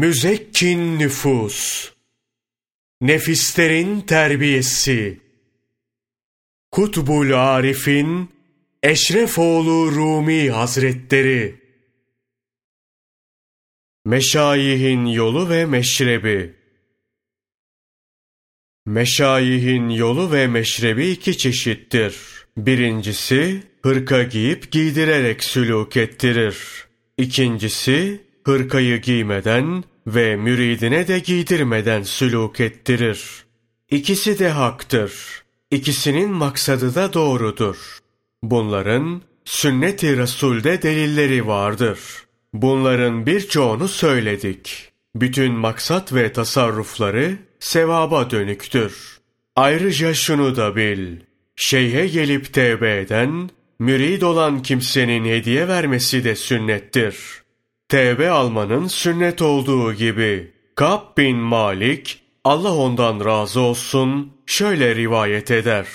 Müzekkin nüfus, nefislerin terbiyesi, Kutbul Arif'in Eşrefoğlu Rumi Hazretleri, Meşayihin yolu ve meşrebi, Meşayihin yolu ve meşrebi iki çeşittir. Birincisi, hırka giyip giydirerek sülûk ettirir. İkincisi, hırkayı giymeden ve müridine de giydirmeden sülûk ettirir. İkisi de haktır. İkisinin maksadı da doğrudur. Bunların sünnet-i Resul'de delilleri vardır. Bunların birçoğunu söyledik. Bütün maksat ve tasarrufları sevaba dönüktür. Ayrıca şunu da bil. Şeyhe gelip tevbe eden, mürid olan kimsenin hediye vermesi de sünnettir. Tevbe almanın sünnet olduğu gibi. Kab bin Malik, Allah ondan razı olsun, şöyle rivayet eder.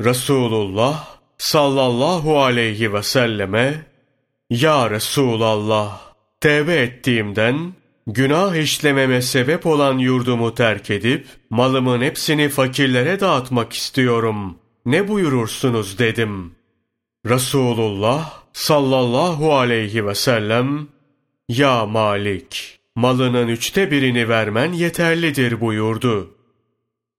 Resulullah sallallahu aleyhi ve selleme, Ya Resulallah, tevbe ettiğimden, günah işlememe sebep olan yurdumu terk edip, malımın hepsini fakirlere dağıtmak istiyorum. Ne buyurursunuz dedim. Resulullah sallallahu aleyhi ve sellem, Ya Malik, malının üçte birini vermen yeterlidir buyurdu.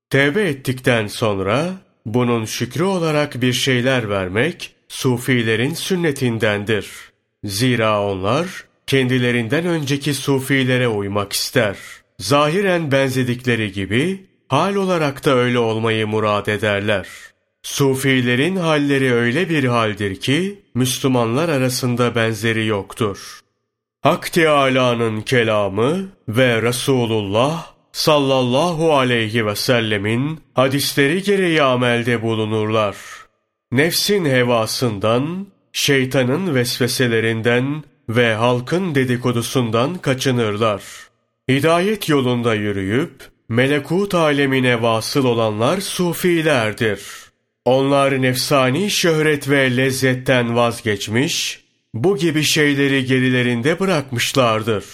Tevbe ettikten sonra, bunun şükrü olarak bir şeyler vermek, sufilerin sünnetindendir. Zira onlar, kendilerinden önceki sufilere uymak ister. Zahiren benzedikleri gibi, hal olarak da öyle olmayı murad ederler. Sufilerin halleri öyle bir haldir ki, Müslümanlar arasında benzeri yoktur. Hak Teâlâ'nın kelamı ve Resulullah sallallahu aleyhi ve sellemin hadisleri gereği amelde bulunurlar. Nefsin hevasından, şeytanın vesveselerinden ve halkın dedikodusundan kaçınırlar. Hidayet yolunda yürüyüp, melekut alemine vasıl olanlar sufilerdir. Onlar nefsani şöhret ve lezzetten vazgeçmiş, bu gibi şeyleri gerilerinde bırakmışlardır.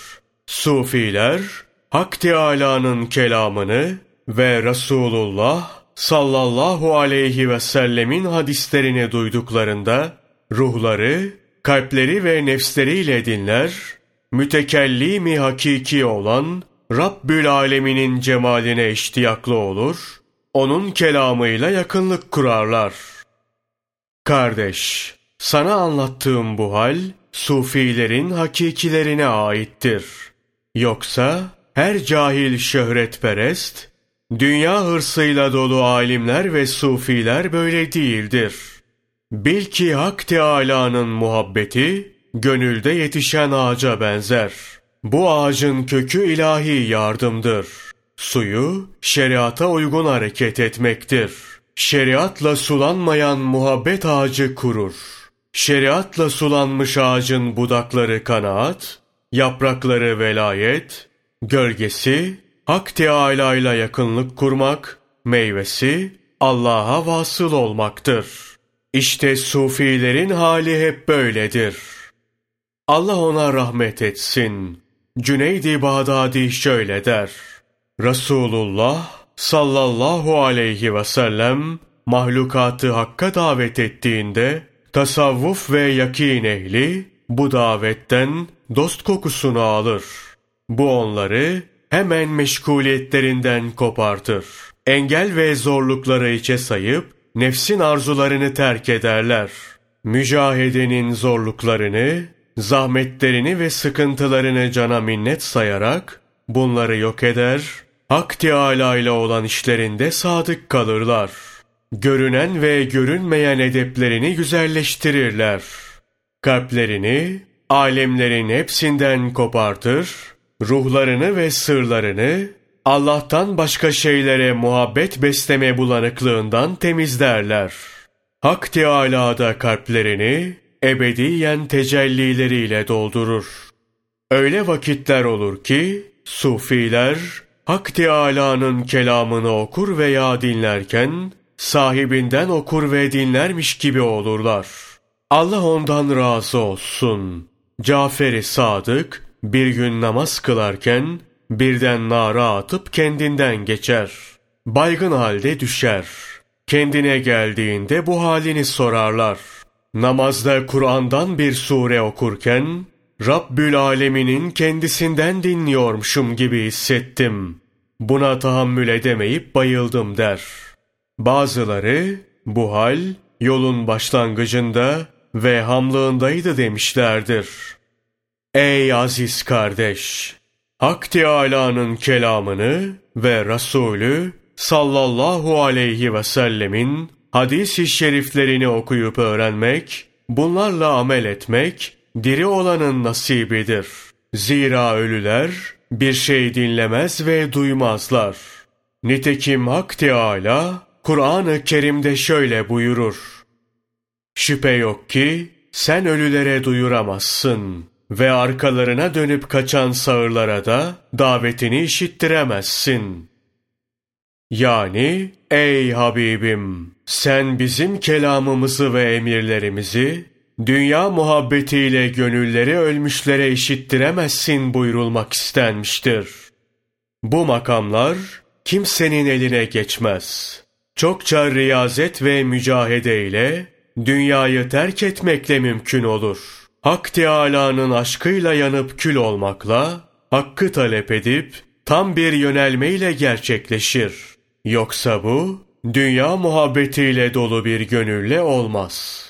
Sufiler, Hak Teâlâ'nın kelamını ve Resulullah sallallahu aleyhi ve sellemin hadislerini duyduklarında, ruhları kalpleri ve nefsleriyle dinler, mütekellimi hakiki olan Rabbül Aleminin cemaline iştiyaklı olur, onun kelamıyla yakınlık kurarlar. Kardeş, sana anlattığım bu hal, sufilerin hakikilerine aittir. Yoksa her cahil şöhretperest, dünya hırsıyla dolu alimler ve sufiler böyle değildir.'' Bil ki Hak Teâlâ'nın muhabbeti, gönülde yetişen ağaca benzer. Bu ağacın kökü ilahi yardımdır. Suyu, şeriata uygun hareket etmektir. Şeriatla sulanmayan muhabbet ağacı kurur. Şeriatla sulanmış ağacın budakları kanaat, yaprakları velayet, gölgesi, Hak Teâlâ ile yakınlık kurmak, meyvesi, Allah'a vasıl olmaktır.'' İşte sufilerin hali hep böyledir. Allah ona rahmet etsin. Cüneyd-i Bağdadi şöyle der. Resulullah sallallahu aleyhi ve sellem mahlukatı hakka davet ettiğinde tasavvuf ve yakin ehli bu davetten dost kokusunu alır. Bu onları hemen meşguliyetlerinden kopartır. Engel ve zorlukları içe sayıp nefsin arzularını terk ederler. Mücahedenin zorluklarını, zahmetlerini ve sıkıntılarını cana minnet sayarak bunları yok eder, Hak Teâlâ ile olan işlerinde sadık kalırlar. Görünen ve görünmeyen edeplerini güzelleştirirler. Kalplerini, alemlerin hepsinden kopartır, ruhlarını ve sırlarını Allah'tan başka şeylere muhabbet besleme bulanıklığından temizlerler. Hak Teâlâ da kalplerini ebediyen tecellileriyle doldurur. Öyle vakitler olur ki sufiler Hak Teâlâ'nın kelamını okur veya dinlerken sahibinden okur ve dinlermiş gibi olurlar. Allah ondan razı olsun. Cafer-i Sadık bir gün namaz kılarken birden nara atıp kendinden geçer. Baygın halde düşer. Kendine geldiğinde bu halini sorarlar. Namazda Kur'an'dan bir sure okurken Rabbül Alemin'in kendisinden dinliyormuşum gibi hissettim. Buna tahammül edemeyip bayıldım der. Bazıları bu hal yolun başlangıcında ve hamlığındaydı demişlerdir. Ey aziz kardeş! Hak Teâlâ'nın kelamını ve Resulü sallallahu aleyhi ve sellemin hadis-i şeriflerini okuyup öğrenmek, bunlarla amel etmek, diri olanın nasibidir. Zira ölüler bir şey dinlemez ve duymazlar. Nitekim Hak Teâlâ, Kur'an-ı Kerim'de şöyle buyurur. Şüphe yok ki sen ölülere duyuramazsın ve arkalarına dönüp kaçan sağırlara da davetini işittiremezsin. Yani ey Habibim sen bizim kelamımızı ve emirlerimizi dünya muhabbetiyle gönülleri ölmüşlere işittiremezsin buyurulmak istenmiştir. Bu makamlar kimsenin eline geçmez. Çokça riyazet ve mücahede ile dünyayı terk etmekle mümkün olur. Hak Teâlâ'nın aşkıyla yanıp kül olmakla, hakkı talep edip tam bir yönelmeyle gerçekleşir. Yoksa bu, dünya muhabbetiyle dolu bir gönülle olmaz.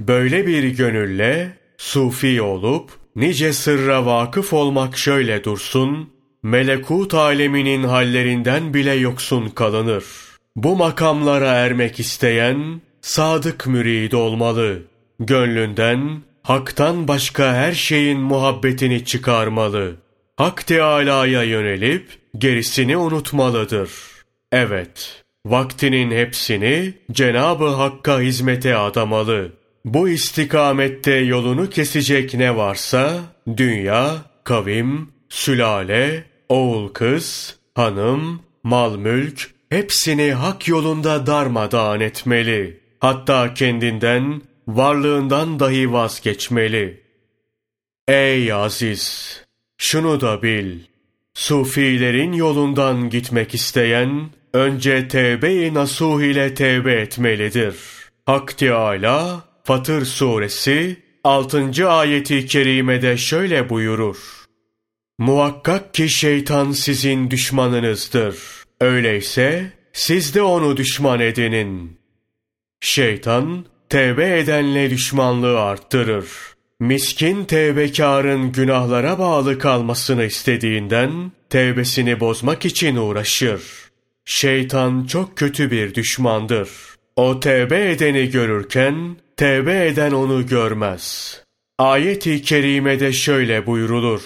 Böyle bir gönülle, sufi olup, nice sırra vakıf olmak şöyle dursun, melekut aleminin hallerinden bile yoksun kalınır. Bu makamlara ermek isteyen, sadık mürid olmalı. Gönlünden, haktan başka her şeyin muhabbetini çıkarmalı. Hak Teâlâ'ya yönelip, gerisini unutmalıdır. Evet, vaktinin hepsini Cenabı Hakk'a hizmete adamalı. Bu istikamette yolunu kesecek ne varsa, dünya, kavim, sülale, oğul kız, hanım, mal mülk, hepsini hak yolunda darmadağın etmeli. Hatta kendinden, varlığından dahi vazgeçmeli. Ey aziz! Şunu da bil. Sufilerin yolundan gitmek isteyen, önce tevbe-i nasuh ile tevbe etmelidir. Hak Teâlâ, Fatır suresi 6. ayeti kerimede şöyle buyurur. Muhakkak ki şeytan sizin düşmanınızdır. Öyleyse siz de onu düşman edinin. Şeytan, tevbe edenle düşmanlığı arttırır. Miskin tevbekarın günahlara bağlı kalmasını istediğinden, tevbesini bozmak için uğraşır. Şeytan çok kötü bir düşmandır. O tevbe edeni görürken, tevbe eden onu görmez. Ayet-i kerimede şöyle buyrulur.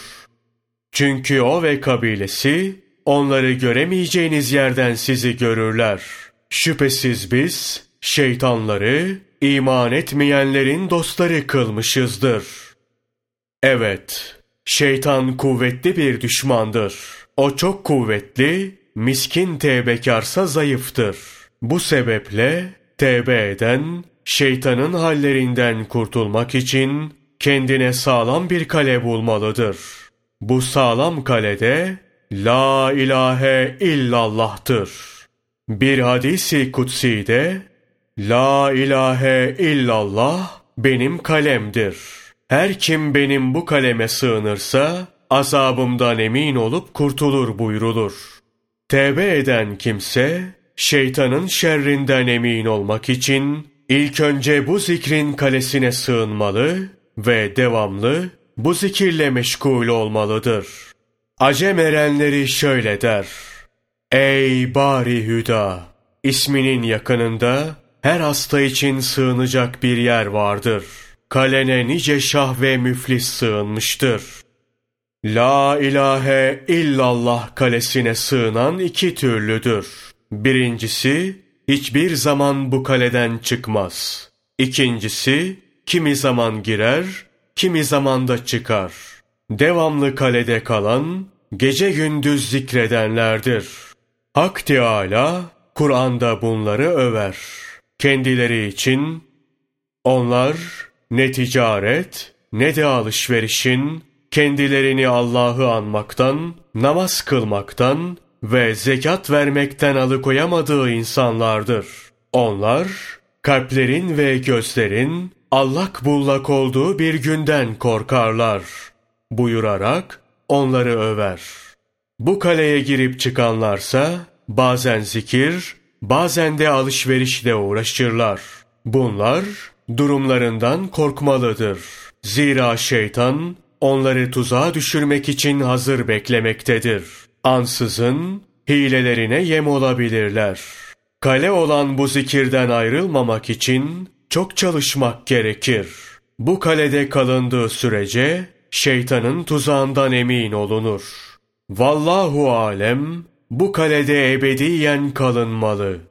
Çünkü o ve kabilesi, onları göremeyeceğiniz yerden sizi görürler. Şüphesiz biz, şeytanları, iman etmeyenlerin dostları kılmışızdır. Evet, şeytan kuvvetli bir düşmandır. O çok kuvvetli, miskin tevbekarsa zayıftır. Bu sebeple tevbe eden, şeytanın hallerinden kurtulmak için kendine sağlam bir kale bulmalıdır. Bu sağlam kalede La ilahe illallah'tır. Bir hadisi kutsi'de La ilahe illallah benim kalemdir. Her kim benim bu kaleme sığınırsa azabımdan emin olup kurtulur buyrulur. Tevbe eden kimse şeytanın şerrinden emin olmak için İlk önce bu zikrin kalesine sığınmalı ve devamlı bu zikirle meşgul olmalıdır. Acem erenleri şöyle der. Ey bari hüda! İsminin yakınında her hasta için sığınacak bir yer vardır. Kalene nice şah ve müflis sığınmıştır. La ilahe illallah kalesine sığınan iki türlüdür. Birincisi, hiçbir zaman bu kaleden çıkmaz. İkincisi, kimi zaman girer, kimi zaman da çıkar. Devamlı kalede kalan, gece gündüz zikredenlerdir. Hak Teâlâ, Kur'an'da bunları över. Kendileri için, onlar ne ticaret ne de alışverişin kendilerini Allah'ı anmaktan, namaz kılmaktan ve zekat vermekten alıkoyamadığı insanlardır. Onlar, kalplerin ve gözlerin allak bullak olduğu bir günden korkarlar. Buyurarak onları över. Bu kaleye girip çıkanlarsa bazen zikir, bazen de alışverişle uğraşırlar. Bunlar durumlarından korkmalıdır. Zira şeytan onları tuzağa düşürmek için hazır beklemektedir. Ansızın hilelerine yem olabilirler. Kale olan bu zikirden ayrılmamak için çok çalışmak gerekir. Bu kalede kalındığı sürece şeytanın tuzağından emin olunur. Vallahu alem bu kalede ebediyen kalınmalı.''